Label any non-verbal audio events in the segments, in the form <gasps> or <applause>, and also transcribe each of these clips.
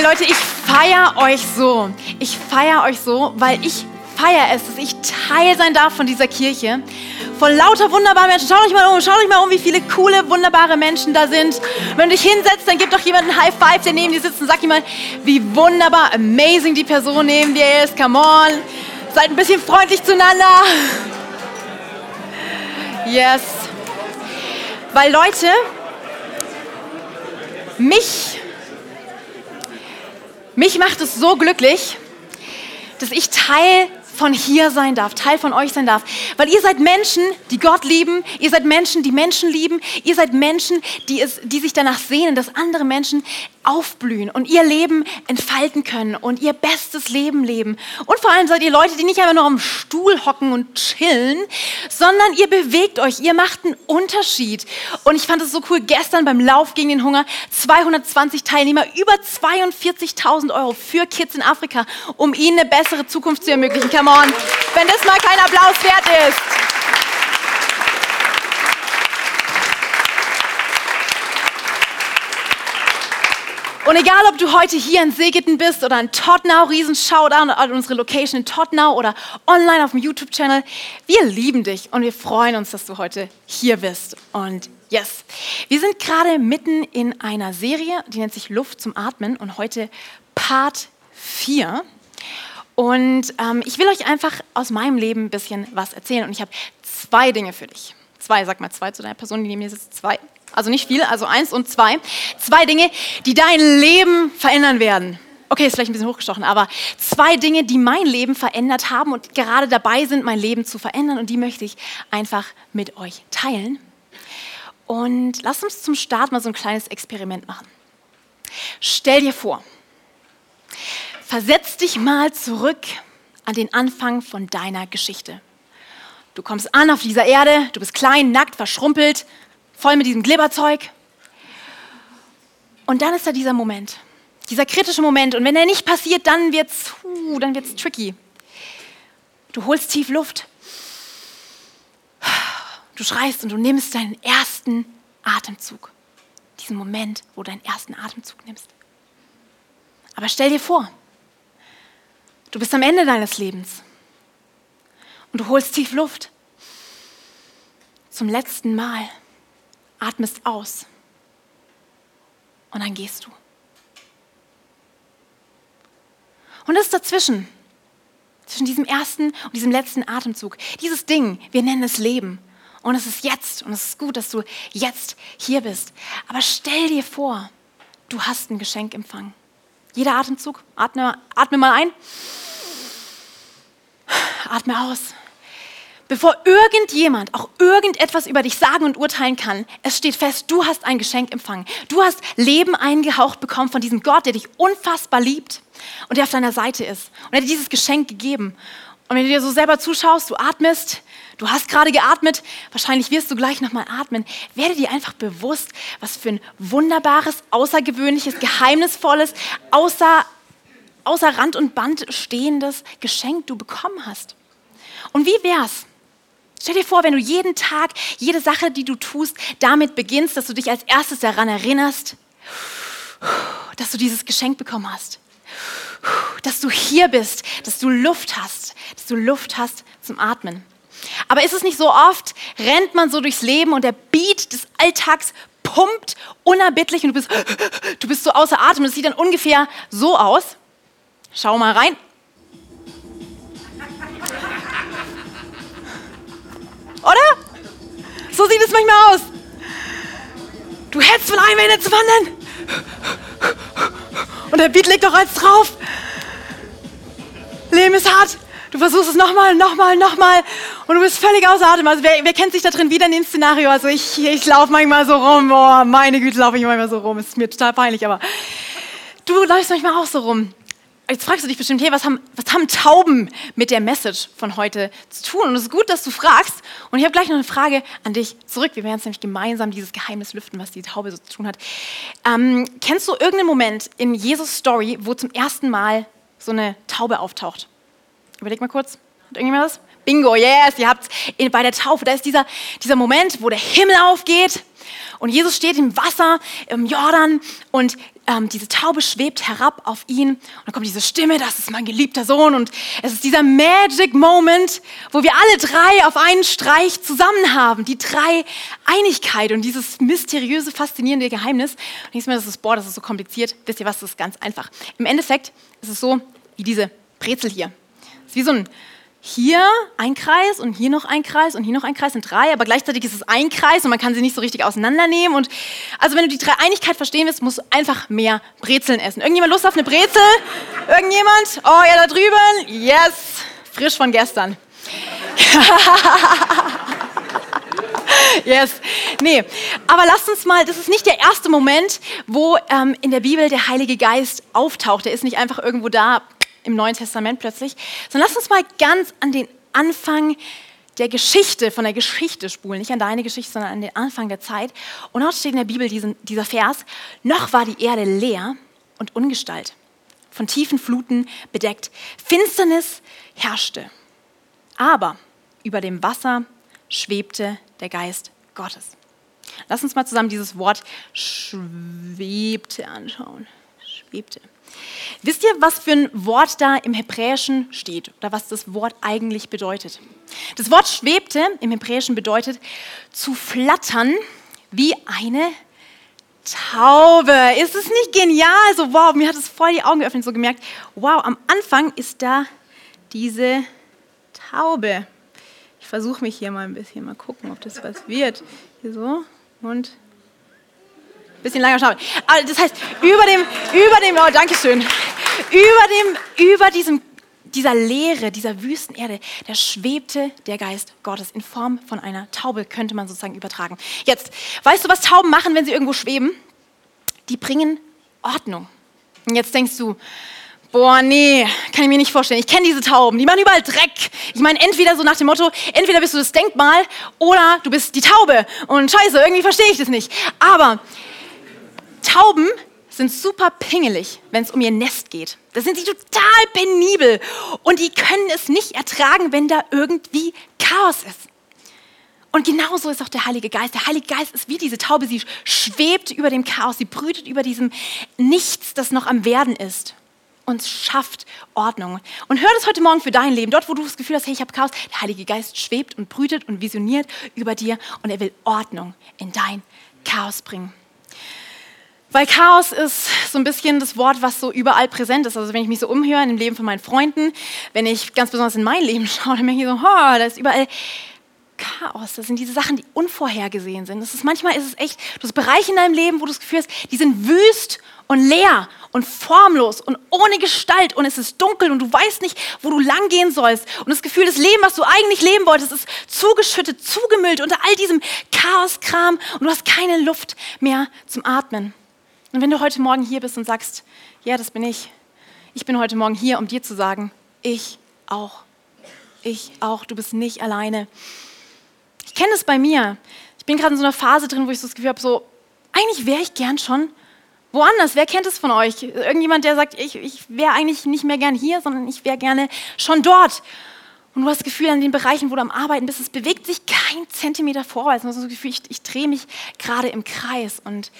Ey Leute, ich feiere euch so. Ich feiere euch so, weil ich feiere es, dass ich Teil sein darf von dieser Kirche. Von lauter wunderbaren Menschen. Schaut euch mal um, schaut euch mal um, wie viele coole, wunderbare Menschen da sind. Wenn du dich hinsetzt, dann gib doch jemand einen High Five, der neben dir sitzt und sag jemand, wie wunderbar, amazing die Person neben dir ist. Come on. Seid ein bisschen freundlich zueinander. Yes. Weil Leute, mich mich macht es so glücklich, dass ich Teil von hier sein darf, Teil von euch sein darf. Weil ihr seid Menschen, die Gott lieben, ihr seid Menschen, die Menschen lieben, ihr seid Menschen, die, es, die sich danach sehnen, dass andere Menschen aufblühen und ihr Leben entfalten können und ihr bestes Leben leben. Und vor allem seid ihr Leute, die nicht einfach nur am Stuhl hocken und chillen, sondern ihr bewegt euch, ihr macht einen Unterschied. Und ich fand es so cool, gestern beim Lauf gegen den Hunger, 220 Teilnehmer, über 42.000 Euro für Kids in Afrika, um ihnen eine bessere Zukunft zu ermöglichen. Come on, wenn das mal kein Applaus wert ist. Und egal, ob du heute hier in Segeten bist oder in Tottenau, riesen Shoutout an unsere Location in Tottenau oder online auf dem YouTube-Channel, wir lieben dich und wir freuen uns, dass du heute hier bist. Und yes, wir sind gerade mitten in einer Serie, die nennt sich Luft zum Atmen und heute Part 4. Und ähm, ich will euch einfach aus meinem Leben ein bisschen was erzählen. Und ich habe zwei Dinge für dich. Zwei, sag mal zwei zu deiner Person, die neben mir sitzt. Zwei. Also nicht viel, also eins und zwei. Zwei Dinge, die dein Leben verändern werden. Okay, ist vielleicht ein bisschen hochgestochen, aber zwei Dinge, die mein Leben verändert haben und gerade dabei sind, mein Leben zu verändern. Und die möchte ich einfach mit euch teilen. Und lass uns zum Start mal so ein kleines Experiment machen. Stell dir vor, versetz dich mal zurück an den Anfang von deiner Geschichte. Du kommst an auf dieser Erde, du bist klein, nackt, verschrumpelt, voll mit diesem Glibberzeug. Und dann ist da dieser Moment, dieser kritische Moment. Und wenn er nicht passiert, dann wird's, uh, dann wird's tricky. Du holst tief Luft. Du schreist und du nimmst deinen ersten Atemzug. Diesen Moment, wo du deinen ersten Atemzug nimmst. Aber stell dir vor, du bist am Ende deines Lebens und du holst tief Luft. Zum letzten Mal atmest aus und dann gehst du. Und das ist dazwischen, zwischen diesem ersten und diesem letzten Atemzug, dieses Ding, wir nennen es Leben. Und es ist jetzt und es ist gut, dass du jetzt hier bist. Aber stell dir vor, du hast ein Geschenk empfangen. Jeder Atemzug, atme, atme mal ein, atme aus bevor irgendjemand auch irgendetwas über dich sagen und urteilen kann, es steht fest, du hast ein Geschenk empfangen. Du hast Leben eingehaucht bekommen von diesem Gott, der dich unfassbar liebt und der auf deiner Seite ist. Und er hat dir dieses Geschenk gegeben. Und wenn du dir so selber zuschaust, du atmest, du hast gerade geatmet, wahrscheinlich wirst du gleich nochmal atmen, werde dir einfach bewusst, was für ein wunderbares, außergewöhnliches, geheimnisvolles, außer, außer Rand und Band stehendes Geschenk du bekommen hast. Und wie wär's, Stell dir vor, wenn du jeden Tag, jede Sache, die du tust, damit beginnst, dass du dich als erstes daran erinnerst, dass du dieses Geschenk bekommen hast. Dass du hier bist, dass du Luft hast, dass du Luft hast zum Atmen. Aber ist es nicht so oft, rennt man so durchs Leben und der Beat des Alltags pumpt unerbittlich und du bist, du bist so außer Atem. Das sieht dann ungefähr so aus. Schau mal rein. Oder? So sieht es manchmal aus. Du hetzt von einem Ende zum anderen. Und der Beat legt doch eins drauf. Leben ist hart. Du versuchst es nochmal, nochmal, nochmal. Und du bist völlig außer Atem. Also wer, wer, kennt sich da drin wieder in dem Szenario? Also ich, ich laufe manchmal so rum. Boah, meine Güte, laufe ich manchmal so rum. Ist mir total peinlich, aber du läufst manchmal auch so rum. Jetzt fragst du dich bestimmt, hey, was haben, was haben Tauben mit der Message von heute zu tun? Und es ist gut, dass du fragst. Und ich habe gleich noch eine Frage an dich zurück. Wir werden jetzt nämlich gemeinsam dieses Geheimnis lüften, was die Taube so zu tun hat. Ähm, kennst du irgendeinen Moment in Jesus Story, wo zum ersten Mal so eine Taube auftaucht? Überleg mal kurz. Hat irgendjemand das? Bingo, yes, ihr habt bei der Taufe, da ist dieser, dieser Moment, wo der Himmel aufgeht und Jesus steht im Wasser, im Jordan und ähm, diese Taube schwebt herab auf ihn. Und dann kommt diese Stimme, das ist mein geliebter Sohn. Und es ist dieser Magic Moment, wo wir alle drei auf einen Streich zusammen haben. Die drei Einigkeit und dieses mysteriöse, faszinierende Geheimnis. Und nicht mehr, das ist, boah, das ist so kompliziert. Wisst ihr was, das ist ganz einfach. Im Endeffekt ist es so wie diese Brezel hier. Es ist wie so ein hier ein Kreis und hier noch ein Kreis und hier noch ein Kreis sind drei, aber gleichzeitig ist es ein Kreis und man kann sie nicht so richtig auseinandernehmen. Und also wenn du die Dreieinigkeit verstehen willst, musst du einfach mehr Brezeln essen. Irgendjemand Lust auf eine Brezel? Irgendjemand? Oh ja, da drüben. Yes, frisch von gestern. <laughs> yes. Nee, aber lasst uns mal, das ist nicht der erste Moment, wo ähm, in der Bibel der Heilige Geist auftaucht. Der ist nicht einfach irgendwo da, im Neuen Testament plötzlich, sondern lass uns mal ganz an den Anfang der Geschichte, von der Geschichte spulen, nicht an deine Geschichte, sondern an den Anfang der Zeit. Und dort steht in der Bibel diesen, dieser Vers, noch war die Erde leer und ungestalt, von tiefen Fluten bedeckt. Finsternis herrschte, aber über dem Wasser schwebte der Geist Gottes. Lass uns mal zusammen dieses Wort schwebte anschauen. Schwebte. Wisst ihr, was für ein Wort da im Hebräischen steht oder was das Wort eigentlich bedeutet? Das Wort schwebte im Hebräischen bedeutet zu flattern wie eine Taube. Ist es nicht genial? So, wow, mir hat es voll die Augen geöffnet, so gemerkt, wow, am Anfang ist da diese Taube. Ich versuche mich hier mal ein bisschen, mal gucken, ob das was wird. Hier so und Bisschen langer Schnabel. Aber das heißt, über dem, über dem, oh, Dankeschön, über dem, über diesem, dieser Leere, dieser Wüstenerde, da schwebte der Geist Gottes in Form von einer Taube, könnte man sozusagen übertragen. Jetzt, weißt du, was Tauben machen, wenn sie irgendwo schweben? Die bringen Ordnung. Und jetzt denkst du, Boah, nee, kann ich mir nicht vorstellen. Ich kenne diese Tauben, die machen überall Dreck. Ich meine, entweder so nach dem Motto, entweder bist du das Denkmal oder du bist die Taube. Und scheiße, irgendwie verstehe ich das nicht. Aber Tauben sind super pingelig, wenn es um ihr Nest geht. Da sind sie total penibel und die können es nicht ertragen, wenn da irgendwie Chaos ist. Und genauso ist auch der Heilige Geist. Der Heilige Geist ist wie diese Taube. Sie schwebt über dem Chaos, sie brütet über diesem Nichts, das noch am Werden ist und schafft Ordnung. Und hör das heute Morgen für dein Leben. Dort, wo du das Gefühl hast, hey, ich habe Chaos, der Heilige Geist schwebt und brütet und visioniert über dir und er will Ordnung in dein Chaos bringen. Weil Chaos ist so ein bisschen das Wort, was so überall präsent ist. Also wenn ich mich so umhöre im Leben von meinen Freunden, wenn ich ganz besonders in mein Leben <laughs> schaue, dann merke ich so, oh, da ist überall Chaos. Das sind diese Sachen, die unvorhergesehen sind. Das ist, manchmal ist es echt, du hast Bereiche in deinem Leben, wo du das Gefühl hast, die sind wüst und leer und formlos und ohne Gestalt und es ist dunkel und du weißt nicht, wo du lang gehen sollst. Und das Gefühl, das Leben, was du eigentlich leben wolltest, ist zugeschüttet, zugemüllt unter all diesem Chaoskram und du hast keine Luft mehr zum Atmen. Und wenn du heute Morgen hier bist und sagst, ja, das bin ich, ich bin heute Morgen hier, um dir zu sagen, ich auch, ich auch, du bist nicht alleine. Ich kenne es bei mir. Ich bin gerade in so einer Phase drin, wo ich so das Gefühl habe, so, eigentlich wäre ich gern schon woanders. Wer kennt es von euch? Irgendjemand, der sagt, ich, ich wäre eigentlich nicht mehr gern hier, sondern ich wäre gerne schon dort. Und du hast das Gefühl, an den Bereichen, wo du am Arbeiten bist, es bewegt sich kein Zentimeter vorwärts. Du hast das Gefühl, ich, ich drehe mich gerade im Kreis. Und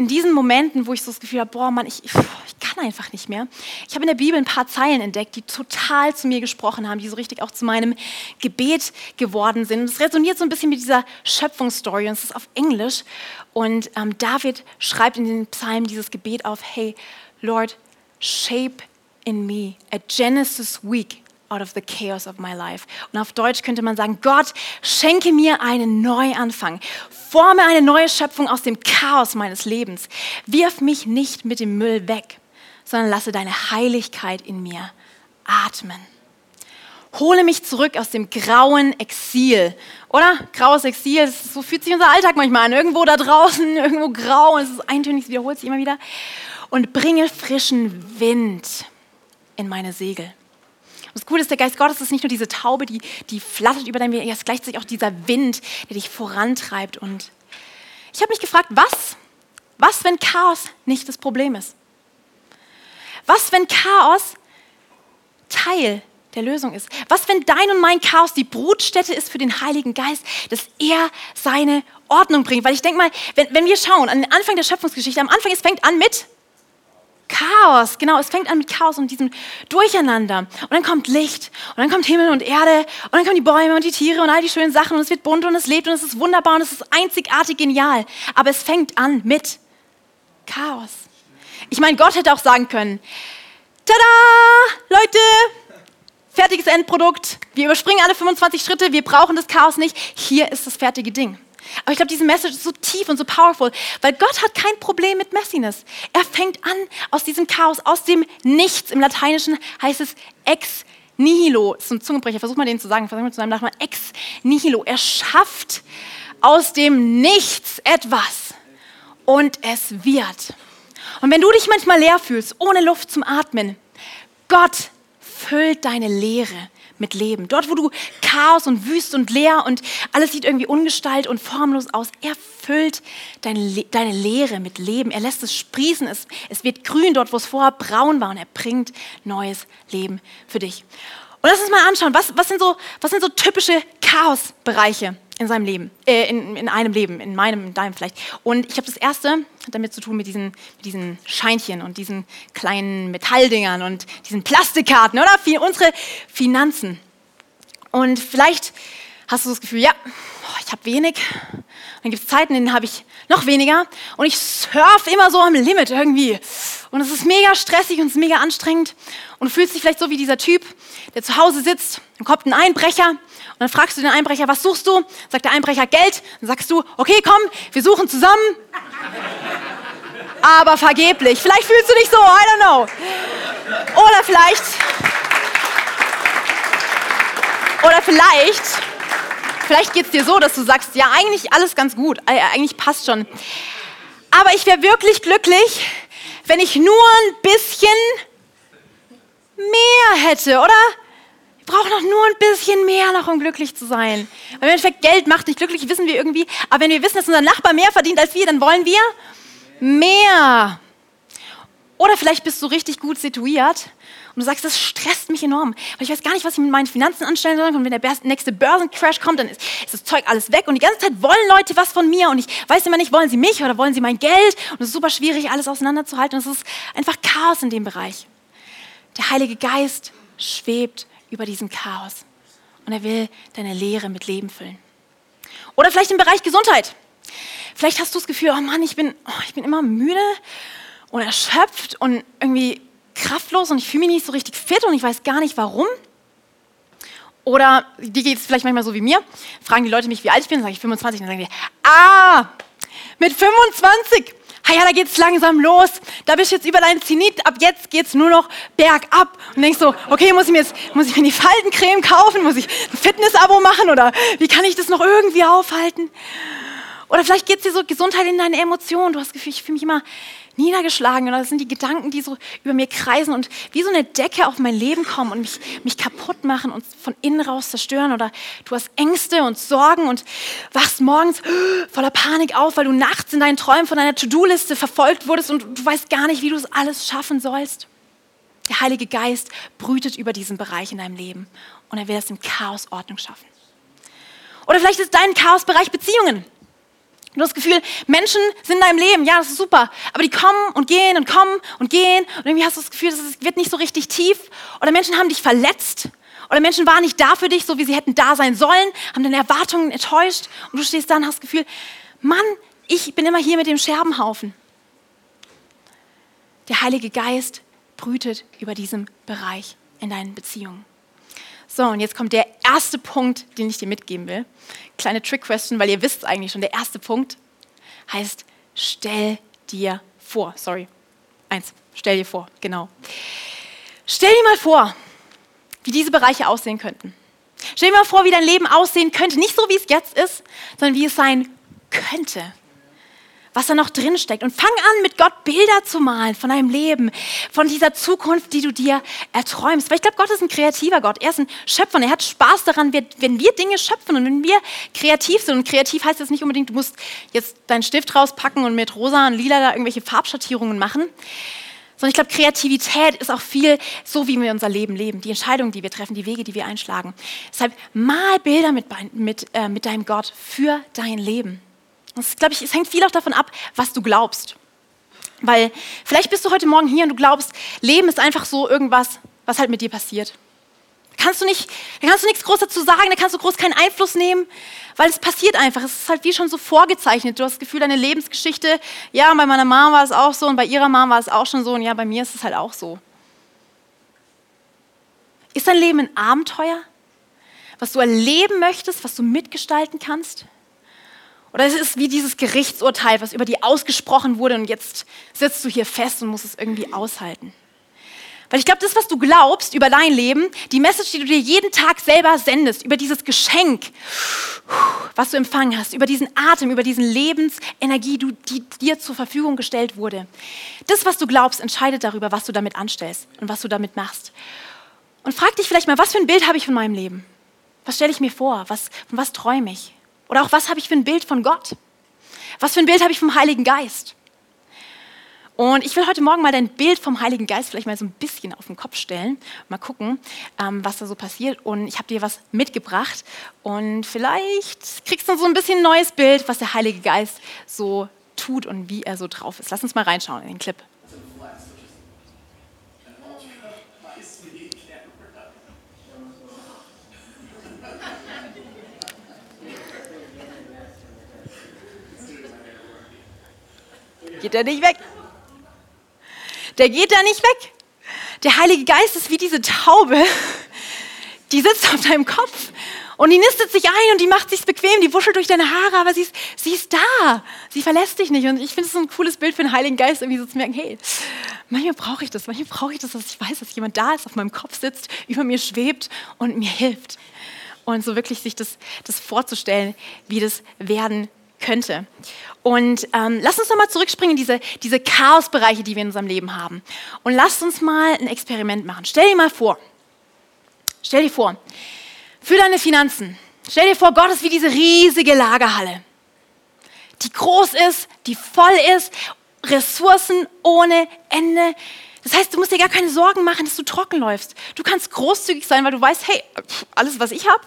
in diesen Momenten, wo ich so das Gefühl habe, boah, Mann, ich, ich kann einfach nicht mehr. Ich habe in der Bibel ein paar Zeilen entdeckt, die total zu mir gesprochen haben, die so richtig auch zu meinem Gebet geworden sind. Und es resoniert so ein bisschen mit dieser Schöpfungsstory und es ist auf Englisch. Und ähm, David schreibt in den Psalmen dieses Gebet auf, hey, Lord, shape in me a Genesis week out of the chaos of my life. Und auf Deutsch könnte man sagen, Gott, schenke mir einen Neuanfang. Forme eine neue Schöpfung aus dem Chaos meines Lebens. Wirf mich nicht mit dem Müll weg, sondern lasse deine Heiligkeit in mir atmen. Hole mich zurück aus dem grauen Exil. Oder? Graues Exil, so fühlt sich unser Alltag manchmal an. Irgendwo da draußen, <laughs> irgendwo grau, es ist eintönig, es wiederholt sich immer wieder. Und bringe frischen Wind in meine Segel. Das Coole ist, der Geist Gottes ist nicht nur diese Taube, die, die flattert über dein Weg, er ist gleichzeitig auch dieser Wind, der dich vorantreibt. Und ich habe mich gefragt, was, was, wenn Chaos nicht das Problem ist? Was, wenn Chaos Teil der Lösung ist? Was, wenn dein und mein Chaos die Brutstätte ist für den Heiligen Geist, dass er seine Ordnung bringt? Weil ich denke mal, wenn, wenn wir schauen an den Anfang der Schöpfungsgeschichte, am Anfang, es fängt an mit Chaos, genau, es fängt an mit Chaos und diesem Durcheinander. Und dann kommt Licht und dann kommt Himmel und Erde und dann kommen die Bäume und die Tiere und all die schönen Sachen und es wird bunt und es lebt und es ist wunderbar und es ist einzigartig genial. Aber es fängt an mit Chaos. Ich meine, Gott hätte auch sagen können, tada, Leute, fertiges Endprodukt, wir überspringen alle 25 Schritte, wir brauchen das Chaos nicht, hier ist das fertige Ding. Aber ich glaube, diese Message ist so tief und so powerful, weil Gott hat kein Problem mit Messiness. Er fängt an aus diesem Chaos, aus dem Nichts. Im Lateinischen heißt es ex nihilo. Das ist ein Zungenbrecher, versuch mal den zu sagen, versuch mal zu seinem Nachnamen. Ex nihilo. Er schafft aus dem Nichts etwas und es wird. Und wenn du dich manchmal leer fühlst, ohne Luft zum Atmen, Gott füllt deine Leere mit Leben. Dort, wo du Chaos und Wüst und leer und alles sieht irgendwie ungestalt und formlos aus, er füllt deine, deine Leere mit Leben. Er lässt es sprießen, es, es wird grün dort, wo es vorher braun war und er bringt neues Leben für dich. Und lass uns mal anschauen, was, was, sind, so, was sind so typische Chaosbereiche in seinem Leben, äh, in, in einem Leben, in meinem, in deinem vielleicht. Und ich habe das erste damit zu tun mit diesen, mit diesen Scheinchen und diesen kleinen Metalldingern und diesen Plastikkarten, oder? Unsere Finanzen. Und vielleicht hast du das Gefühl, ja, ich habe wenig. Und dann gibt es Zeiten, in denen habe ich noch weniger. Und ich surfe immer so am Limit irgendwie. Und es ist mega stressig und es ist mega anstrengend. Und du fühlst dich vielleicht so wie dieser Typ, der zu Hause sitzt und kommt ein Einbrecher dann fragst du den Einbrecher, was suchst du? Sagt der Einbrecher Geld. Dann sagst du, okay, komm, wir suchen zusammen. Aber vergeblich. Vielleicht fühlst du dich so, I don't know. Oder vielleicht, oder vielleicht, vielleicht geht es dir so, dass du sagst, ja, eigentlich alles ganz gut, äh, eigentlich passt schon. Aber ich wäre wirklich glücklich, wenn ich nur ein bisschen mehr hätte, oder? Brauche noch nur ein bisschen mehr noch, um glücklich zu sein. Weil im Endeffekt Geld macht nicht glücklich, wissen wir irgendwie. Aber wenn wir wissen, dass unser Nachbar mehr verdient als wir, dann wollen wir mehr. Oder vielleicht bist du richtig gut situiert und du sagst, das stresst mich enorm, weil ich weiß gar nicht, was ich mit meinen Finanzen anstellen soll. Und wenn der nächste Börsencrash kommt, dann ist, ist, das Zeug alles weg und die ganze Zeit wollen Leute was von mir und ich weiß immer nicht, wollen sie mich oder wollen sie mein Geld? Und es ist super schwierig, alles auseinanderzuhalten. Und es ist einfach Chaos in dem Bereich. Der Heilige Geist schwebt über diesem Chaos. Und er will deine Leere mit Leben füllen. Oder vielleicht im Bereich Gesundheit. Vielleicht hast du das Gefühl, oh Mann, ich bin, oh, ich bin immer müde und erschöpft und irgendwie kraftlos und ich fühle mich nicht so richtig fit und ich weiß gar nicht warum. Oder die geht es vielleicht manchmal so wie mir. Fragen die Leute mich, wie alt ich bin, sage ich 25, dann sagen die, ah, mit 25 ah ja, da geht's langsam los, da bist du jetzt über deinen Zenit, ab jetzt geht's nur noch bergab. Und denkst so, okay, muss ich mir jetzt, muss ich mir die Faltencreme kaufen, muss ich ein Fitnessabo machen oder wie kann ich das noch irgendwie aufhalten? Oder vielleicht geht es dir so Gesundheit in deine Emotionen. Du hast das Gefühl, ich fühle mich immer niedergeschlagen. Oder das sind die Gedanken, die so über mir kreisen und wie so eine Decke auf mein Leben kommen und mich, mich kaputt machen und von innen raus zerstören. Oder du hast Ängste und Sorgen und wachst morgens <gasps> voller Panik auf, weil du nachts in deinen Träumen von deiner To-Do-Liste verfolgt wurdest und du weißt gar nicht, wie du es alles schaffen sollst. Der Heilige Geist brütet über diesen Bereich in deinem Leben und er will das im Chaos Ordnung schaffen. Oder vielleicht ist dein Chaosbereich Beziehungen. Du hast das Gefühl, Menschen sind in deinem Leben, ja, das ist super, aber die kommen und gehen und kommen und gehen. Und irgendwie hast du das Gefühl, es wird nicht so richtig tief. Oder Menschen haben dich verletzt. Oder Menschen waren nicht da für dich, so wie sie hätten da sein sollen, haben deine Erwartungen enttäuscht. Und du stehst da und hast das Gefühl, Mann, ich bin immer hier mit dem Scherbenhaufen. Der Heilige Geist brütet über diesem Bereich in deinen Beziehungen. So, und jetzt kommt der erste Punkt, den ich dir mitgeben will. Kleine Trick-Question, weil ihr wisst eigentlich schon, der erste Punkt heißt, stell dir vor. Sorry, eins, stell dir vor, genau. Stell dir mal vor, wie diese Bereiche aussehen könnten. Stell dir mal vor, wie dein Leben aussehen könnte. Nicht so, wie es jetzt ist, sondern wie es sein könnte was da noch drin steckt. Und fang an, mit Gott Bilder zu malen von deinem Leben, von dieser Zukunft, die du dir erträumst. Weil ich glaube, Gott ist ein kreativer Gott. Er ist ein Schöpfer und er hat Spaß daran, wenn wir Dinge schöpfen und wenn wir kreativ sind. Und kreativ heißt jetzt nicht unbedingt, du musst jetzt deinen Stift rauspacken und mit rosa und lila da irgendwelche Farbschattierungen machen, Sondern ich glaube, Kreativität ist auch viel so, wie wir unser Leben leben, die Entscheidungen, die wir treffen, die Wege, die wir einschlagen. Deshalb mal Bilder mit, mit, äh, mit deinem Gott für dein Leben. Das glaube ich, es hängt viel auch davon ab, was du glaubst. Weil vielleicht bist du heute Morgen hier und du glaubst, Leben ist einfach so irgendwas, was halt mit dir passiert. Da kannst du nicht, da kannst du nichts groß dazu sagen, da kannst du groß keinen Einfluss nehmen, weil es passiert einfach. Es ist halt wie schon so vorgezeichnet. Du hast das Gefühl, deine Lebensgeschichte, ja, bei meiner Mama war es auch so und bei ihrer Mama war es auch schon so und ja, bei mir ist es halt auch so. Ist dein Leben ein Abenteuer, was du erleben möchtest, was du mitgestalten kannst? Oder es ist wie dieses Gerichtsurteil, was über dir ausgesprochen wurde und jetzt sitzt du hier fest und musst es irgendwie aushalten. Weil ich glaube, das, was du glaubst über dein Leben, die Message, die du dir jeden Tag selber sendest, über dieses Geschenk, was du empfangen hast, über diesen Atem, über diesen Lebensenergie, die dir zur Verfügung gestellt wurde. Das, was du glaubst, entscheidet darüber, was du damit anstellst und was du damit machst. Und frag dich vielleicht mal, was für ein Bild habe ich von meinem Leben? Was stelle ich mir vor? Was, von was träume ich? Oder auch, was habe ich für ein Bild von Gott? Was für ein Bild habe ich vom Heiligen Geist? Und ich will heute Morgen mal dein Bild vom Heiligen Geist vielleicht mal so ein bisschen auf den Kopf stellen. Mal gucken, ähm, was da so passiert. Und ich habe dir was mitgebracht. Und vielleicht kriegst du so ein bisschen ein neues Bild, was der Heilige Geist so tut und wie er so drauf ist. Lass uns mal reinschauen in den Clip. Geht er nicht weg? der geht da nicht weg. Der Heilige Geist ist wie diese Taube, die sitzt auf deinem Kopf und die nistet sich ein und die macht sich bequem, die wuschelt durch deine Haare, aber sie ist, sie ist da. Sie verlässt dich nicht. Und ich finde es so ein cooles Bild für den Heiligen Geist, irgendwie so zu merken, hey, manchmal brauche ich das, manchmal brauche ich das, dass ich weiß, dass jemand da ist, auf meinem Kopf sitzt, über mir schwebt und mir hilft. Und so wirklich sich das, das vorzustellen, wie das werden könnte. Und ähm, lass uns nochmal zurückspringen in diese, diese Chaosbereiche, die wir in unserem Leben haben. Und lass uns mal ein Experiment machen. Stell dir mal vor, stell dir vor, für deine Finanzen, stell dir vor, Gott ist wie diese riesige Lagerhalle, die groß ist, die voll ist, Ressourcen ohne Ende. Das heißt, du musst dir gar keine Sorgen machen, dass du trocken läufst. Du kannst großzügig sein, weil du weißt, hey, alles, was ich habe,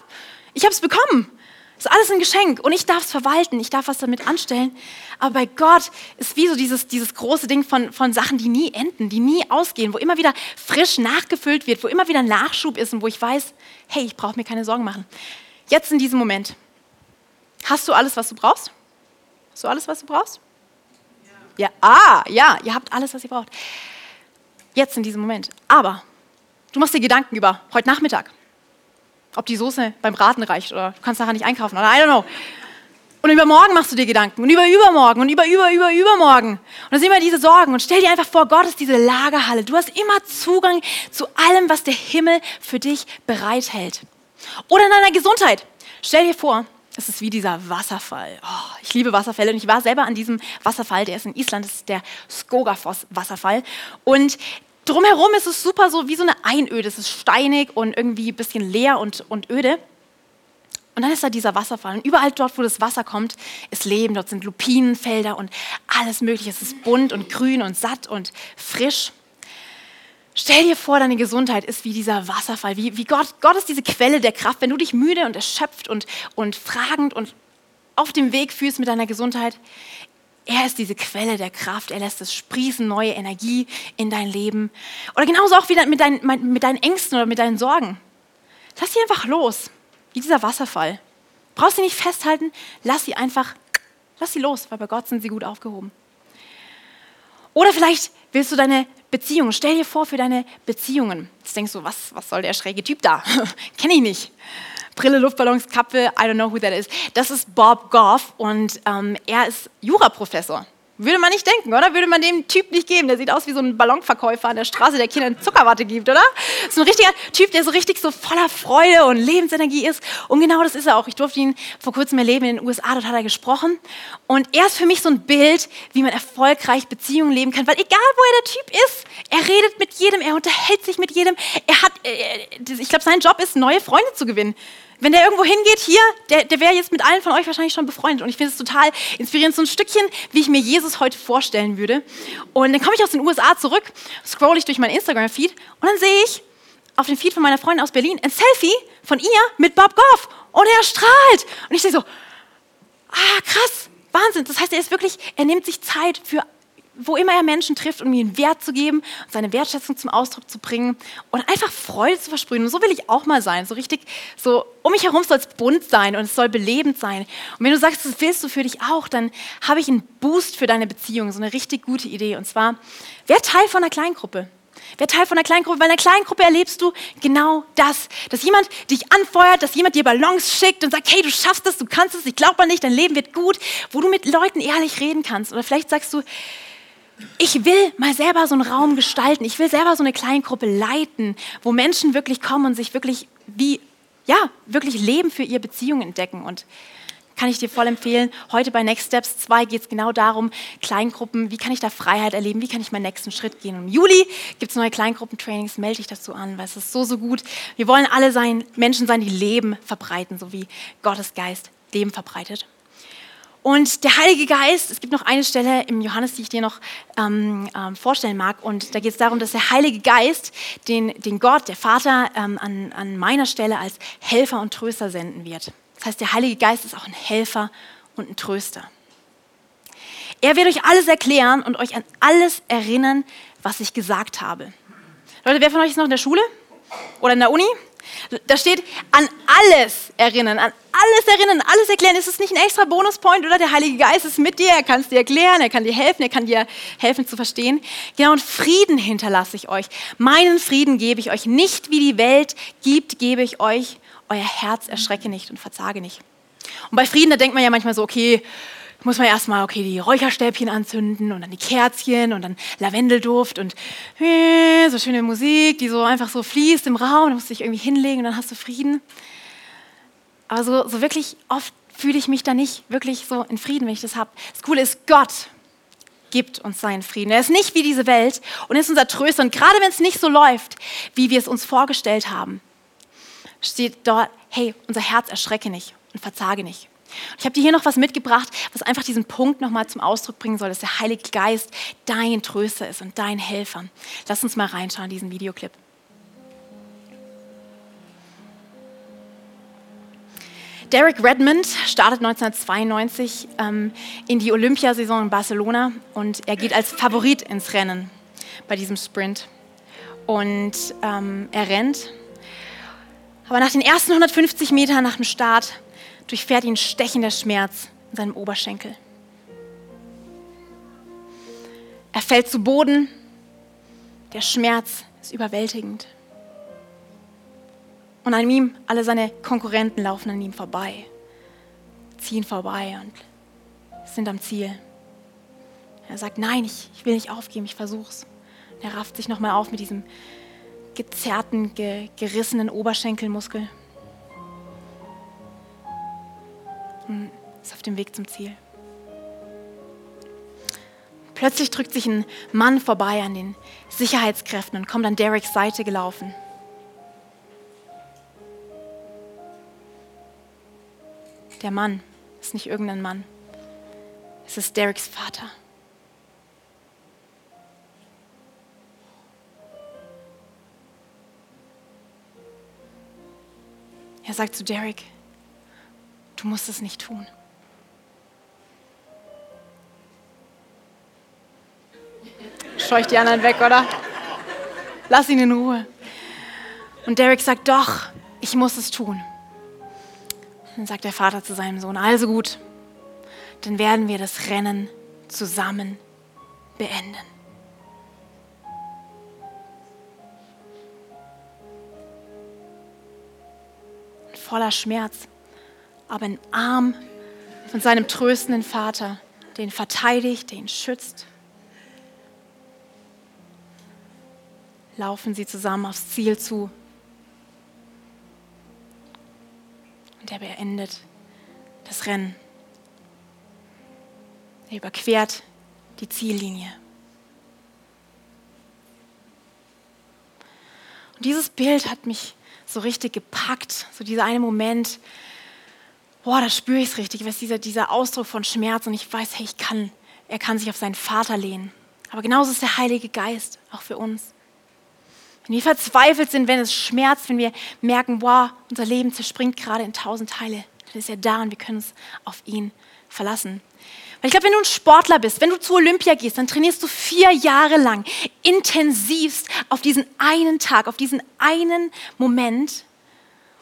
ich habe es bekommen. Ist alles ein Geschenk und ich darf es verwalten, ich darf was damit anstellen. Aber bei Gott ist wie so dieses, dieses große Ding von, von Sachen, die nie enden, die nie ausgehen, wo immer wieder frisch nachgefüllt wird, wo immer wieder Nachschub ist und wo ich weiß, hey, ich brauche mir keine Sorgen machen. Jetzt in diesem Moment, hast du alles, was du brauchst? Hast du alles, was du brauchst? Ja, ah, ja, ihr habt alles, was ihr braucht. Jetzt in diesem Moment. Aber du machst dir Gedanken über heute Nachmittag ob die Soße beim Braten reicht oder du kannst nachher nicht einkaufen oder I don't know. Und übermorgen machst du dir Gedanken und über übermorgen und über über über übermorgen. Und dann sind immer diese Sorgen und stell dir einfach vor, Gott ist diese Lagerhalle. Du hast immer Zugang zu allem, was der Himmel für dich bereithält. Oder in deiner Gesundheit. Stell dir vor, es ist wie dieser Wasserfall. Oh, ich liebe Wasserfälle und ich war selber an diesem Wasserfall, der ist in Island, das ist der Skogafoss Wasserfall. Und Drumherum ist es super so wie so eine Einöde. Es ist steinig und irgendwie ein bisschen leer und, und öde. Und dann ist da dieser Wasserfall. Und überall dort, wo das Wasser kommt, ist Leben. Dort sind Lupinenfelder und alles Mögliche. Es ist bunt und grün und satt und frisch. Stell dir vor, deine Gesundheit ist wie dieser Wasserfall, wie, wie Gott. Gott ist diese Quelle der Kraft. Wenn du dich müde und erschöpft und, und fragend und auf dem Weg fühlst mit deiner Gesundheit, er ist diese Quelle der Kraft. Er lässt es sprießen, neue Energie in dein Leben. Oder genauso auch wieder mit deinen, mit deinen Ängsten oder mit deinen Sorgen. Lass sie einfach los, wie dieser Wasserfall. Brauchst sie nicht festhalten, lass sie einfach, lass sie los, weil bei Gott sind sie gut aufgehoben. Oder vielleicht willst du deine Beziehungen, stell dir vor für deine Beziehungen. Jetzt denkst du, was, was soll der schräge Typ da? <laughs> Kenne ich nicht. Brille, Luftballons, Kappe, I don't know who that is. Das ist Bob Goff und ähm, er ist Juraprofessor. Würde man nicht denken, oder? Würde man dem Typ nicht geben. Der sieht aus wie so ein Ballonverkäufer an der Straße, der Kindern Zuckerwatte gibt, oder? Ist ein richtiger Typ, der so richtig so voller Freude und Lebensenergie ist. Und genau das ist er auch. Ich durfte ihn vor kurzem erleben in den USA, dort hat er gesprochen. Und er ist für mich so ein Bild, wie man erfolgreich Beziehungen leben kann. Weil egal, wo er der Typ ist, er redet mit jedem, er unterhält sich mit jedem. Er hat, äh, ich glaube, sein Job ist, neue Freunde zu gewinnen. Wenn der irgendwo hingeht, hier, der, der wäre jetzt mit allen von euch wahrscheinlich schon befreundet. Und ich finde es total inspirierend, so ein Stückchen, wie ich mir Jesus heute vorstellen würde. Und dann komme ich aus den USA zurück, scroll ich durch mein Instagram-Feed und dann sehe ich auf dem Feed von meiner Freundin aus Berlin ein Selfie von ihr mit Bob Goff. Und er strahlt. Und ich sehe so, ah, krass, Wahnsinn. Das heißt, er ist wirklich, er nimmt sich Zeit für wo immer er Menschen trifft, um ihnen Wert zu geben, seine Wertschätzung zum Ausdruck zu bringen und einfach Freude zu versprühen. Und so will ich auch mal sein. So richtig, so um mich herum soll es bunt sein und es soll belebend sein. Und wenn du sagst, das willst du für dich auch, dann habe ich einen Boost für deine Beziehung, so eine richtig gute Idee. Und zwar, wer Teil von einer Kleingruppe? Wer Teil von einer Kleingruppe? Weil in einer Kleingruppe erlebst du genau das. Dass jemand dich anfeuert, dass jemand dir Ballons schickt und sagt, hey, du schaffst es, du kannst es, ich glaube an dich, dein Leben wird gut, wo du mit Leuten ehrlich reden kannst. Oder vielleicht sagst du, ich will mal selber so einen Raum gestalten. Ich will selber so eine Kleingruppe leiten, wo Menschen wirklich kommen und sich wirklich wie, ja, wirklich Leben für ihre Beziehung entdecken. Und kann ich dir voll empfehlen. Heute bei Next Steps 2 geht es genau darum, Kleingruppen, wie kann ich da Freiheit erleben, wie kann ich meinen nächsten Schritt gehen. Und Im Juli gibt es neue Kleingruppentrainings, melde dich dazu an, weil es ist so, so gut. Wir wollen alle sein, Menschen sein, die Leben verbreiten, so wie Gottes Geist Leben verbreitet. Und der Heilige Geist, es gibt noch eine Stelle im Johannes, die ich dir noch ähm, ähm, vorstellen mag. Und da geht es darum, dass der Heilige Geist den, den Gott, der Vater, ähm, an, an meiner Stelle als Helfer und Tröster senden wird. Das heißt, der Heilige Geist ist auch ein Helfer und ein Tröster. Er wird euch alles erklären und euch an alles erinnern, was ich gesagt habe. Leute, wer von euch ist noch in der Schule oder in der Uni? Da steht an alles erinnern, an alles erinnern, alles erklären. Ist es nicht ein extra Bonuspoint oder der Heilige Geist ist mit dir, er kann es dir erklären, er kann dir helfen, er kann dir helfen zu verstehen. Genau, und Frieden hinterlasse ich euch. Meinen Frieden gebe ich euch. Nicht wie die Welt gibt, gebe ich euch. Euer Herz erschrecke nicht und verzage nicht. Und bei Frieden, da denkt man ja manchmal so, okay, muss man erstmal okay, die Räucherstäbchen anzünden und dann die Kerzchen und dann Lavendelduft und äh, so schöne Musik, die so einfach so fließt im Raum. Da musst du dich irgendwie hinlegen und dann hast du Frieden. Aber so, so wirklich oft fühle ich mich da nicht wirklich so in Frieden, wenn ich das habe. Das Coole ist, Gott gibt uns seinen Frieden. Er ist nicht wie diese Welt und ist unser Tröster. Und gerade wenn es nicht so läuft, wie wir es uns vorgestellt haben, steht dort, hey, unser Herz erschrecke nicht und verzage nicht. Ich habe dir hier noch was mitgebracht, was einfach diesen Punkt nochmal zum Ausdruck bringen soll, dass der Heilige Geist dein Tröster ist und dein Helfer. Lass uns mal reinschauen, diesen Videoclip. Derek Redmond startet 1992 ähm, in die Olympiasaison in Barcelona und er geht als Favorit ins Rennen bei diesem Sprint. Und ähm, er rennt. Aber nach den ersten 150 Metern nach dem Start durchfährt ihn stechender Schmerz in seinem Oberschenkel. Er fällt zu Boden. Der Schmerz ist überwältigend. Und an ihm, alle seine Konkurrenten laufen an ihm vorbei, ziehen vorbei und sind am Ziel. Er sagt, nein, ich, ich will nicht aufgeben, ich versuch's. Und er rafft sich nochmal auf mit diesem gezerrten, ge, gerissenen Oberschenkelmuskel. Und ist auf dem Weg zum Ziel. Plötzlich drückt sich ein Mann vorbei an den Sicherheitskräften und kommt an Dereks Seite gelaufen. Der Mann ist nicht irgendein Mann. Es ist Dereks Vater. Er sagt zu Derek, Du musst es nicht tun. Scheucht die anderen weg, oder? Lass ihn in Ruhe. Und Derek sagt, doch, ich muss es tun. Dann sagt der Vater zu seinem Sohn, also gut, dann werden wir das Rennen zusammen beenden. voller Schmerz aber ein Arm von seinem tröstenden Vater, den verteidigt, den schützt. Laufen sie zusammen aufs Ziel zu. Und er beendet das Rennen. Er überquert die Ziellinie. Und dieses Bild hat mich so richtig gepackt. So dieser eine Moment, boah, da spüre ich es richtig, was dieser, dieser Ausdruck von Schmerz und ich weiß, hey, ich kann, er kann sich auf seinen Vater lehnen. Aber genauso ist der Heilige Geist auch für uns. Wenn wir verzweifelt sind, wenn es schmerzt, wenn wir merken, wow, unser Leben zerspringt gerade in tausend Teile, dann ist er da und wir können uns auf ihn verlassen. Weil ich glaube, wenn du ein Sportler bist, wenn du zu Olympia gehst, dann trainierst du vier Jahre lang intensivst auf diesen einen Tag, auf diesen einen Moment.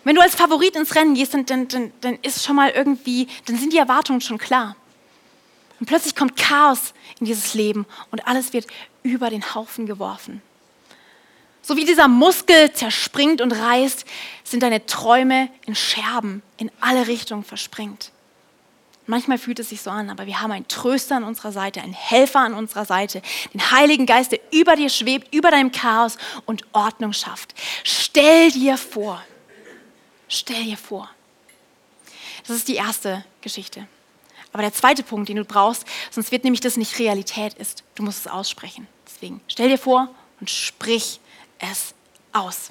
Wenn du als Favorit ins Rennen gehst, dann, dann, dann, ist schon mal irgendwie, dann sind die Erwartungen schon klar. Und plötzlich kommt Chaos in dieses Leben und alles wird über den Haufen geworfen. So wie dieser Muskel zerspringt und reißt, sind deine Träume in Scherben in alle Richtungen verspringt. Manchmal fühlt es sich so an, aber wir haben einen Tröster an unserer Seite, einen Helfer an unserer Seite, den Heiligen Geist, der über dir schwebt, über deinem Chaos und Ordnung schafft. Stell dir vor, stell dir vor. Das ist die erste Geschichte. Aber der zweite Punkt, den du brauchst, sonst wird nämlich das nicht Realität ist. Du musst es aussprechen. Deswegen stell dir vor und sprich es aus.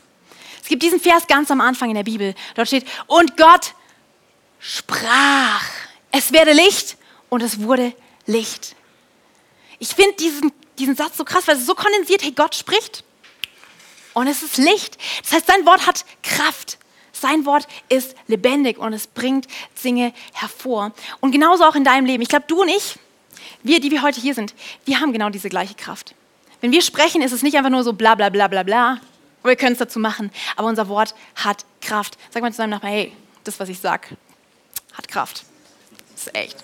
Es gibt diesen Vers ganz am Anfang in der Bibel. Dort steht, und Gott sprach, es werde Licht und es wurde Licht. Ich finde diesen, diesen Satz so krass, weil es so kondensiert, hey, Gott spricht und es ist Licht. Das heißt, sein Wort hat Kraft. Sein Wort ist lebendig und es bringt Dinge hervor. Und genauso auch in deinem Leben. Ich glaube, du und ich, wir, die wir heute hier sind, wir haben genau diese gleiche Kraft. Wenn wir sprechen, ist es nicht einfach nur so bla bla bla bla bla. Wir können es dazu machen, aber unser Wort hat Kraft. Sag mal zu deinem Nachbarn, hey, das, was ich sage, hat Kraft. Das ist echt.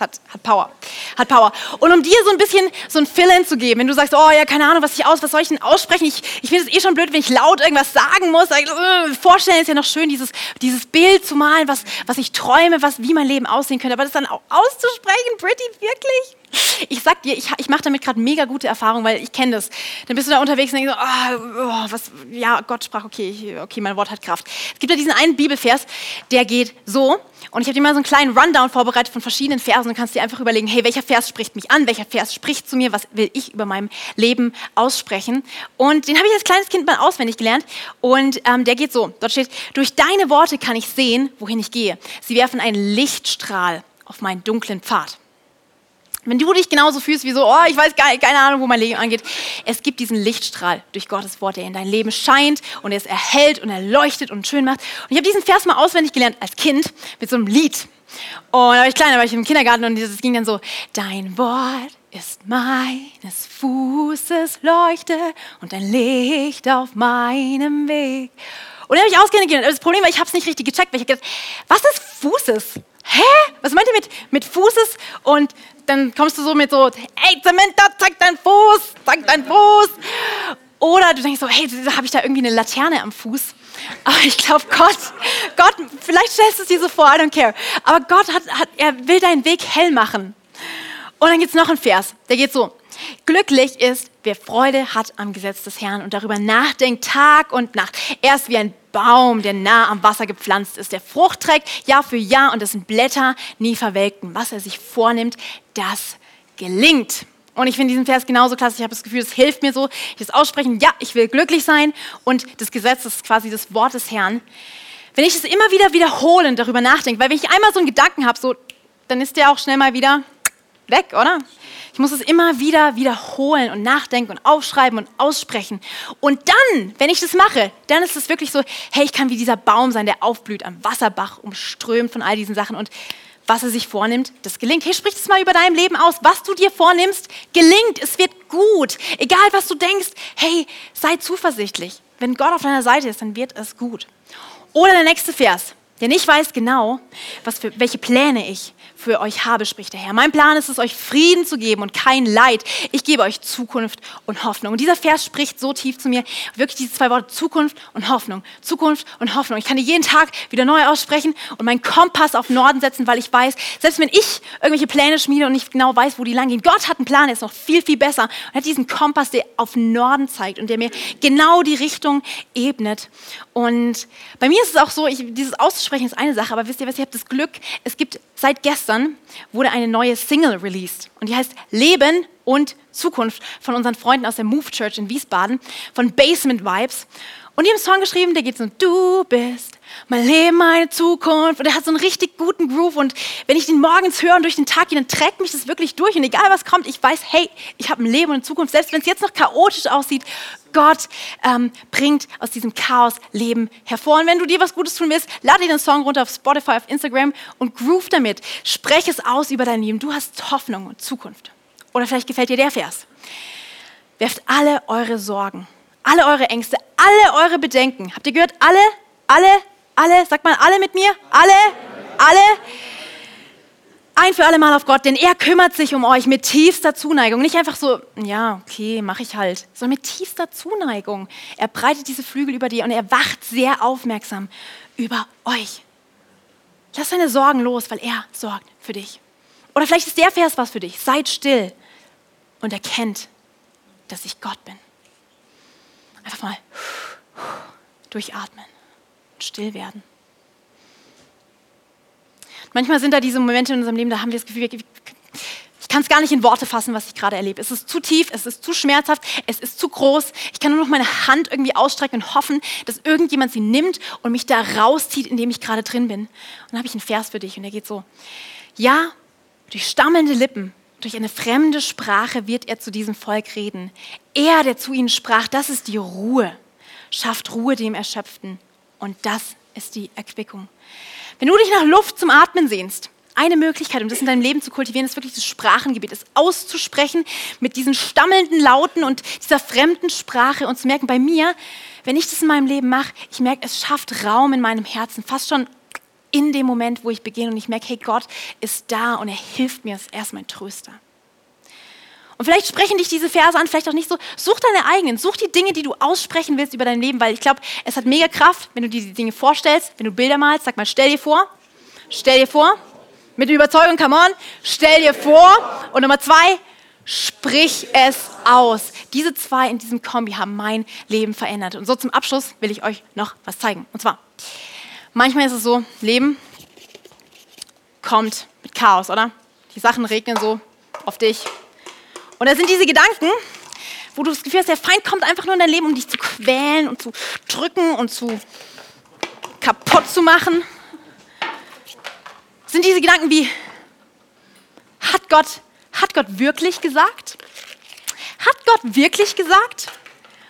Hat, hat Power. Hat Power. Und um dir so ein bisschen so ein Fill-in zu geben, wenn du sagst, oh ja, keine Ahnung, was ich aus, was soll ich denn aussprechen? Ich, ich finde es eh schon blöd, wenn ich laut irgendwas sagen muss. Äh, vorstellen ist ja noch schön, dieses, dieses Bild zu malen, was, was ich träume, was, wie mein Leben aussehen könnte. Aber das dann auch auszusprechen, pretty, wirklich? Ich sag dir, ich, ich mache damit gerade mega gute Erfahrungen, weil ich kenne das. Dann bist du da unterwegs und denkst so, oh, oh, was, ja, Gott sprach, okay, okay, mein Wort hat Kraft. Es gibt ja diesen einen Bibelvers, der geht so. Und ich habe dir mal so einen kleinen Rundown vorbereitet von verschiedenen Versen und kannst dir einfach überlegen, hey, welcher Vers spricht mich an, welcher Vers spricht zu mir, was will ich über meinem Leben aussprechen. Und den habe ich als kleines Kind mal auswendig gelernt. Und ähm, der geht so, dort steht, durch deine Worte kann ich sehen, wohin ich gehe. Sie werfen einen Lichtstrahl auf meinen dunklen Pfad. Wenn du dich genauso fühlst wie so, oh, ich weiß gar, keine Ahnung, wo mein Leben angeht, es gibt diesen Lichtstrahl durch Gottes Wort, der in dein Leben scheint und er es erhält und erleuchtet und schön macht. Und ich habe diesen Vers mal auswendig gelernt als Kind mit so einem Lied. Und da war ich klein, da war ich im Kindergarten und es ging dann so, dein Wort ist meines Fußes Leuchte und ein Licht auf meinem Weg. Und dann habe ich ausgehend gelernt. Das Problem war, ich habe es nicht richtig gecheckt, weil ich habe gedacht, was ist Fußes? Hä? Was meint ihr mit, mit Fußes? Und dann kommst du so mit so, hey Zementa, zeig deinen Fuß, zeig deinen Fuß. Oder du denkst so, hey, habe ich da irgendwie eine Laterne am Fuß. Aber ich glaube, Gott, Gott, vielleicht stellst du es dir so vor, I don't care. Aber Gott hat, hat, er will deinen Weg hell machen. Und dann gibt es noch einen Vers, der geht so. Glücklich ist, wer Freude hat am Gesetz des Herrn und darüber nachdenkt Tag und Nacht. Er ist wie ein Baum, der nah am Wasser gepflanzt ist, der Frucht trägt Jahr für Jahr und dessen Blätter nie verwelken. Was er sich vornimmt, das gelingt. Und ich finde diesen Vers genauso klasse. Ich habe das Gefühl, es hilft mir so. Ich das aussprechen, ja, ich will glücklich sein. Und das Gesetz ist quasi das Wort des Herrn. Wenn ich es immer wieder wiederholen darüber nachdenke, weil wenn ich einmal so einen Gedanken habe, so, dann ist der auch schnell mal wieder weg, oder? Ich muss es immer wieder wiederholen und nachdenken und aufschreiben und aussprechen. Und dann, wenn ich das mache, dann ist es wirklich so, hey, ich kann wie dieser Baum sein, der aufblüht am Wasserbach, umströmt von all diesen Sachen. Und was er sich vornimmt, das gelingt. Hey, sprich das mal über deinem Leben aus. Was du dir vornimmst, gelingt. Es wird gut. Egal, was du denkst, hey, sei zuversichtlich. Wenn Gott auf deiner Seite ist, dann wird es gut. Oder der nächste Vers. Denn ich weiß genau, für, welche Pläne ich für euch habe, spricht der Herr. Mein Plan ist es, euch Frieden zu geben und kein Leid. Ich gebe euch Zukunft und Hoffnung. Und dieser Vers spricht so tief zu mir, wirklich diese zwei Worte, Zukunft und Hoffnung. Zukunft und Hoffnung. Ich kann die jeden Tag wieder neu aussprechen und meinen Kompass auf Norden setzen, weil ich weiß, selbst wenn ich irgendwelche Pläne schmiede und nicht genau weiß, wo die lang gehen, Gott hat einen Plan, der ist noch viel, viel besser und hat diesen Kompass, der auf Norden zeigt und der mir genau die Richtung ebnet. Und bei mir ist es auch so, ich, dieses auszusprechen ist eine Sache, aber wisst ihr was, ihr habt das Glück, es gibt seit gestern wurde eine neue Single released und die heißt Leben und Zukunft von unseren Freunden aus der Move Church in Wiesbaden, von Basement Vibes. Und die haben einen Song geschrieben, der geht so, du bist mein Leben, meine Zukunft. Und er hat so einen richtig guten Groove. Und wenn ich den morgens höre und durch den Tag gehe, dann trägt mich das wirklich durch. Und egal was kommt, ich weiß, hey, ich habe ein Leben und eine Zukunft. Selbst wenn es jetzt noch chaotisch aussieht, Gott ähm, bringt aus diesem Chaos Leben hervor. Und wenn du dir was Gutes tun willst, lade dir den Song runter auf Spotify, auf Instagram und groove damit. Spreche es aus über dein Leben. Du hast Hoffnung und Zukunft. Oder vielleicht gefällt dir der Vers. Werft alle eure Sorgen, alle eure Ängste, alle eure Bedenken. Habt ihr gehört? Alle, alle, alle, sagt mal alle mit mir, alle, alle, ein für alle Mal auf Gott, denn er kümmert sich um euch mit tiefster Zuneigung. Nicht einfach so, ja, okay, mache ich halt, sondern mit tiefster Zuneigung. Er breitet diese Flügel über dir und er wacht sehr aufmerksam über euch. Lass deine Sorgen los, weil er sorgt für dich. Oder vielleicht ist der Vers was für dich. Seid still und erkennt, dass ich Gott bin. Einfach mal durchatmen und still werden. Manchmal sind da diese Momente in unserem Leben, da haben wir das Gefühl, ich kann es gar nicht in Worte fassen, was ich gerade erlebe. Es ist zu tief, es ist zu schmerzhaft, es ist zu groß. Ich kann nur noch meine Hand irgendwie ausstrecken und hoffen, dass irgendjemand sie nimmt und mich da rauszieht, in dem ich gerade drin bin. Und dann habe ich einen Vers für dich und der geht so. Ja, durch stammelnde Lippen, durch eine fremde Sprache wird er zu diesem Volk reden. Er, der zu ihnen sprach, das ist die Ruhe, schafft Ruhe dem Erschöpften. Und das ist die Erquickung. Wenn du dich nach Luft zum Atmen sehnst, eine Möglichkeit, um das in deinem Leben zu kultivieren, ist wirklich das Sprachengebet, es auszusprechen mit diesen stammelnden Lauten und dieser fremden Sprache und zu merken, bei mir, wenn ich das in meinem Leben mache, ich merke, es schafft Raum in meinem Herzen, fast schon in dem Moment, wo ich beginne und ich merke, hey, Gott ist da und er hilft mir, er ist mein Tröster. Und vielleicht sprechen dich diese Verse an, vielleicht auch nicht so. Such deine eigenen, such die Dinge, die du aussprechen willst über dein Leben, weil ich glaube, es hat mega Kraft, wenn du dir die Dinge vorstellst, wenn du Bilder malst. Sag mal, stell dir vor, stell dir vor, mit Überzeugung, come on, stell dir vor. Und Nummer zwei, sprich es aus. Diese zwei in diesem Kombi haben mein Leben verändert. Und so zum Abschluss will ich euch noch was zeigen. Und zwar, manchmal ist es so, Leben kommt mit Chaos, oder? Die Sachen regnen so auf dich, und da sind diese Gedanken, wo du das Gefühl hast, der Feind kommt einfach nur in dein Leben, um dich zu quälen und zu drücken und zu kaputt zu machen. Sind diese Gedanken wie, hat Gott, hat Gott wirklich gesagt? Hat Gott wirklich gesagt?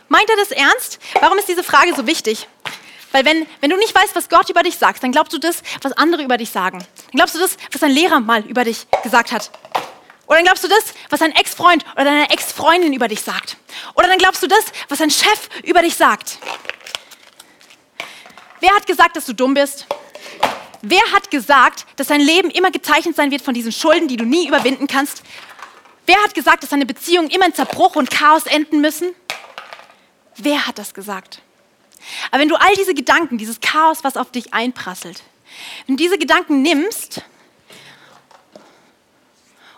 Meint er das ernst? Warum ist diese Frage so wichtig? Weil wenn, wenn du nicht weißt, was Gott über dich sagt, dann glaubst du das, was andere über dich sagen. Dann glaubst du das, was dein Lehrer mal über dich gesagt hat. Oder dann glaubst du das, was dein Ex-Freund oder deine Ex-Freundin über dich sagt. Oder dann glaubst du das, was dein Chef über dich sagt. Wer hat gesagt, dass du dumm bist? Wer hat gesagt, dass dein Leben immer gezeichnet sein wird von diesen Schulden, die du nie überwinden kannst? Wer hat gesagt, dass deine Beziehungen immer in Zerbruch und Chaos enden müssen? Wer hat das gesagt? Aber wenn du all diese Gedanken, dieses Chaos, was auf dich einprasselt, wenn du diese Gedanken nimmst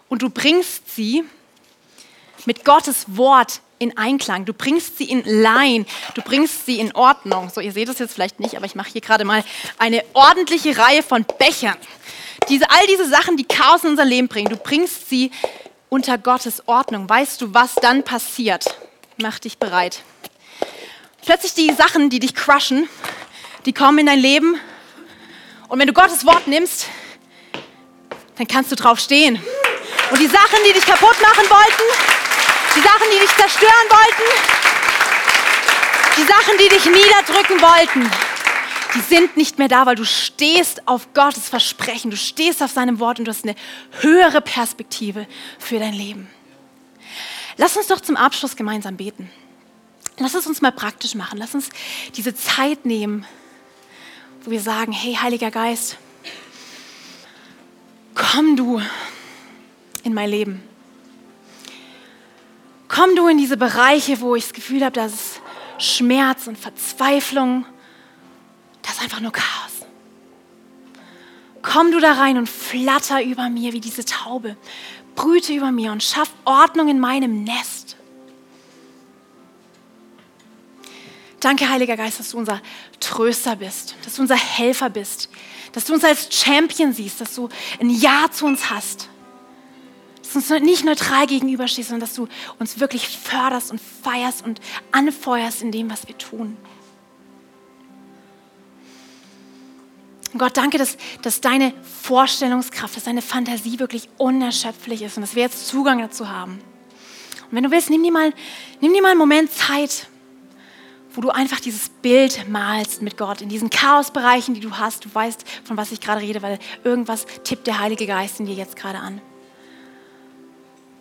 und du bringst sie mit Gottes Wort in Einklang. Du bringst sie in Line, du bringst sie in Ordnung. So, ihr seht es jetzt vielleicht nicht, aber ich mache hier gerade mal eine ordentliche Reihe von Bechern. Diese, all diese Sachen, die Chaos in unser Leben bringen, du bringst sie unter Gottes Ordnung. Weißt du, was dann passiert? Mach dich bereit. Plötzlich die Sachen, die dich crushen, die kommen in dein Leben. Und wenn du Gottes Wort nimmst, dann kannst du drauf stehen. Und die Sachen, die dich kaputt machen wollten, die Sachen, die dich zerstören wollten, die Sachen, die dich niederdrücken wollten, die sind nicht mehr da, weil du stehst auf Gottes Versprechen, du stehst auf seinem Wort und du hast eine höhere Perspektive für dein Leben. Lass uns doch zum Abschluss gemeinsam beten. Lass es uns mal praktisch machen. Lass uns diese Zeit nehmen, wo wir sagen, hey Heiliger Geist, komm du in mein Leben. Komm du in diese Bereiche, wo ich das Gefühl habe, dass es Schmerz und Verzweiflung, das ist einfach nur Chaos. Komm du da rein und flatter über mir wie diese Taube. Brüte über mir und schaff Ordnung in meinem Nest. Danke, Heiliger Geist, dass du unser Tröster bist, dass du unser Helfer bist, dass du uns als Champion siehst, dass du ein Ja zu uns hast, dass du uns nicht neutral gegenüberstehst, sondern dass du uns wirklich förderst und feierst und anfeuerst in dem, was wir tun. Und Gott, danke, dass, dass deine Vorstellungskraft, dass deine Fantasie wirklich unerschöpflich ist und dass wir jetzt Zugang dazu haben. Und wenn du willst, nimm dir mal, nimm dir mal einen Moment Zeit wo du einfach dieses Bild malst mit Gott in diesen Chaosbereichen, die du hast. Du weißt, von was ich gerade rede, weil irgendwas tippt der Heilige Geist in dir jetzt gerade an.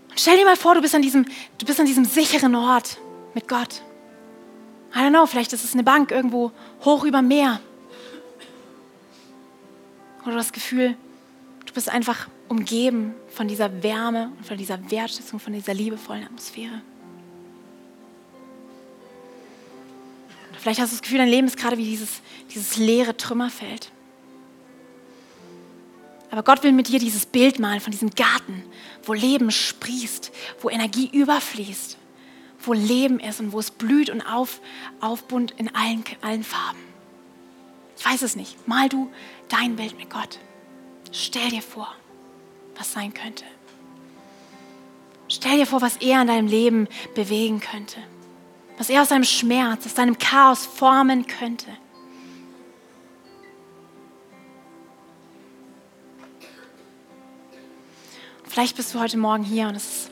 Und stell dir mal vor, du bist an diesem, du bist an diesem sicheren Ort mit Gott. I don't know, vielleicht ist es eine Bank irgendwo hoch über Meer. Oder das Gefühl, du bist einfach umgeben von dieser Wärme und von dieser Wertschätzung, von dieser liebevollen Atmosphäre. Vielleicht hast du das Gefühl, dein Leben ist gerade wie dieses, dieses leere Trümmerfeld. Aber Gott will mit dir dieses Bild malen von diesem Garten, wo Leben sprießt, wo Energie überfließt, wo Leben ist und wo es blüht und auf, aufbunt in allen, allen Farben. Ich weiß es nicht. Mal du dein Bild mit Gott. Stell dir vor, was sein könnte. Stell dir vor, was er in deinem Leben bewegen könnte. Was er aus deinem Schmerz, aus deinem Chaos formen könnte. Vielleicht bist du heute Morgen hier und es ist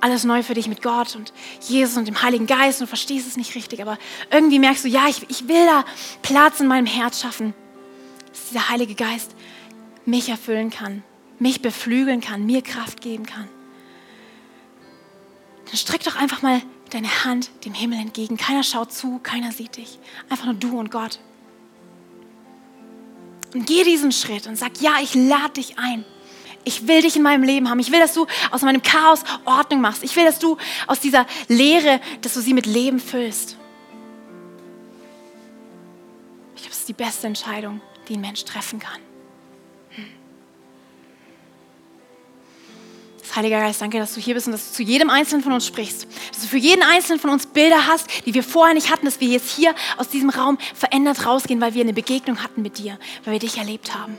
alles neu für dich mit Gott und Jesus und dem Heiligen Geist und du verstehst es nicht richtig, aber irgendwie merkst du, ja, ich, ich will da Platz in meinem Herz schaffen, dass dieser Heilige Geist mich erfüllen kann, mich beflügeln kann, mir Kraft geben kann. Dann streck doch einfach mal deine Hand dem Himmel entgegen. Keiner schaut zu, keiner sieht dich. Einfach nur du und Gott. Und geh diesen Schritt und sag, ja, ich lade dich ein. Ich will dich in meinem Leben haben. Ich will, dass du aus meinem Chaos Ordnung machst. Ich will, dass du aus dieser Leere, dass du sie mit Leben füllst. Ich glaube, es ist die beste Entscheidung, die ein Mensch treffen kann. Heiliger Geist, danke, dass du hier bist und dass du zu jedem Einzelnen von uns sprichst. Dass du für jeden Einzelnen von uns Bilder hast, die wir vorher nicht hatten, dass wir jetzt hier aus diesem Raum verändert rausgehen, weil wir eine Begegnung hatten mit dir, weil wir dich erlebt haben.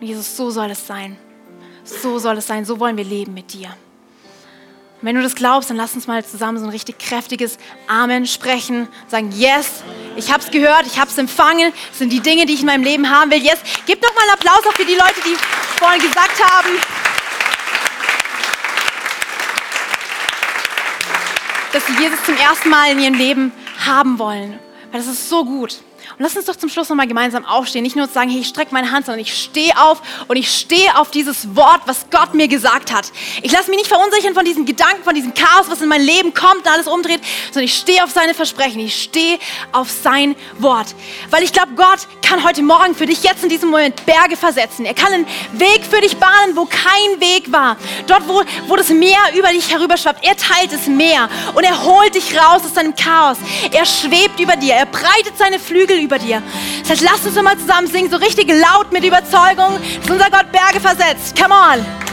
Und Jesus, so soll es sein. So soll es sein, so wollen wir leben mit dir. Und wenn du das glaubst, dann lass uns mal zusammen so ein richtig kräftiges Amen sprechen. Sagen, yes, ich habe es gehört, ich habe es empfangen. Das sind die Dinge, die ich in meinem Leben haben will. Yes, gib noch mal einen Applaus auch für die Leute, die vorhin gesagt haben. Dass sie Jesus zum ersten Mal in ihrem Leben haben wollen. Weil das ist so gut. Und lass uns doch zum Schluss nochmal gemeinsam aufstehen. Nicht nur sagen, hey, ich strecke meine Hand, sondern ich stehe auf und ich stehe auf dieses Wort, was Gott mir gesagt hat. Ich lasse mich nicht verunsichern von diesen Gedanken, von diesem Chaos, was in mein Leben kommt und alles umdreht, sondern ich stehe auf seine Versprechen. Ich stehe auf sein Wort. Weil ich glaube, Gott kann heute Morgen für dich jetzt in diesem Moment Berge versetzen. Er kann einen Weg für dich bahnen, wo kein Weg war. Dort, wo, wo das Meer über dich herüberschwappt. Er teilt das Meer und er holt dich raus aus deinem Chaos. Er schwebt über dir. Er breitet seine Flügel über dir. Das heißt, lass uns mal zusammen singen, so richtig laut mit Überzeugung, dass unser Gott Berge versetzt. Come on!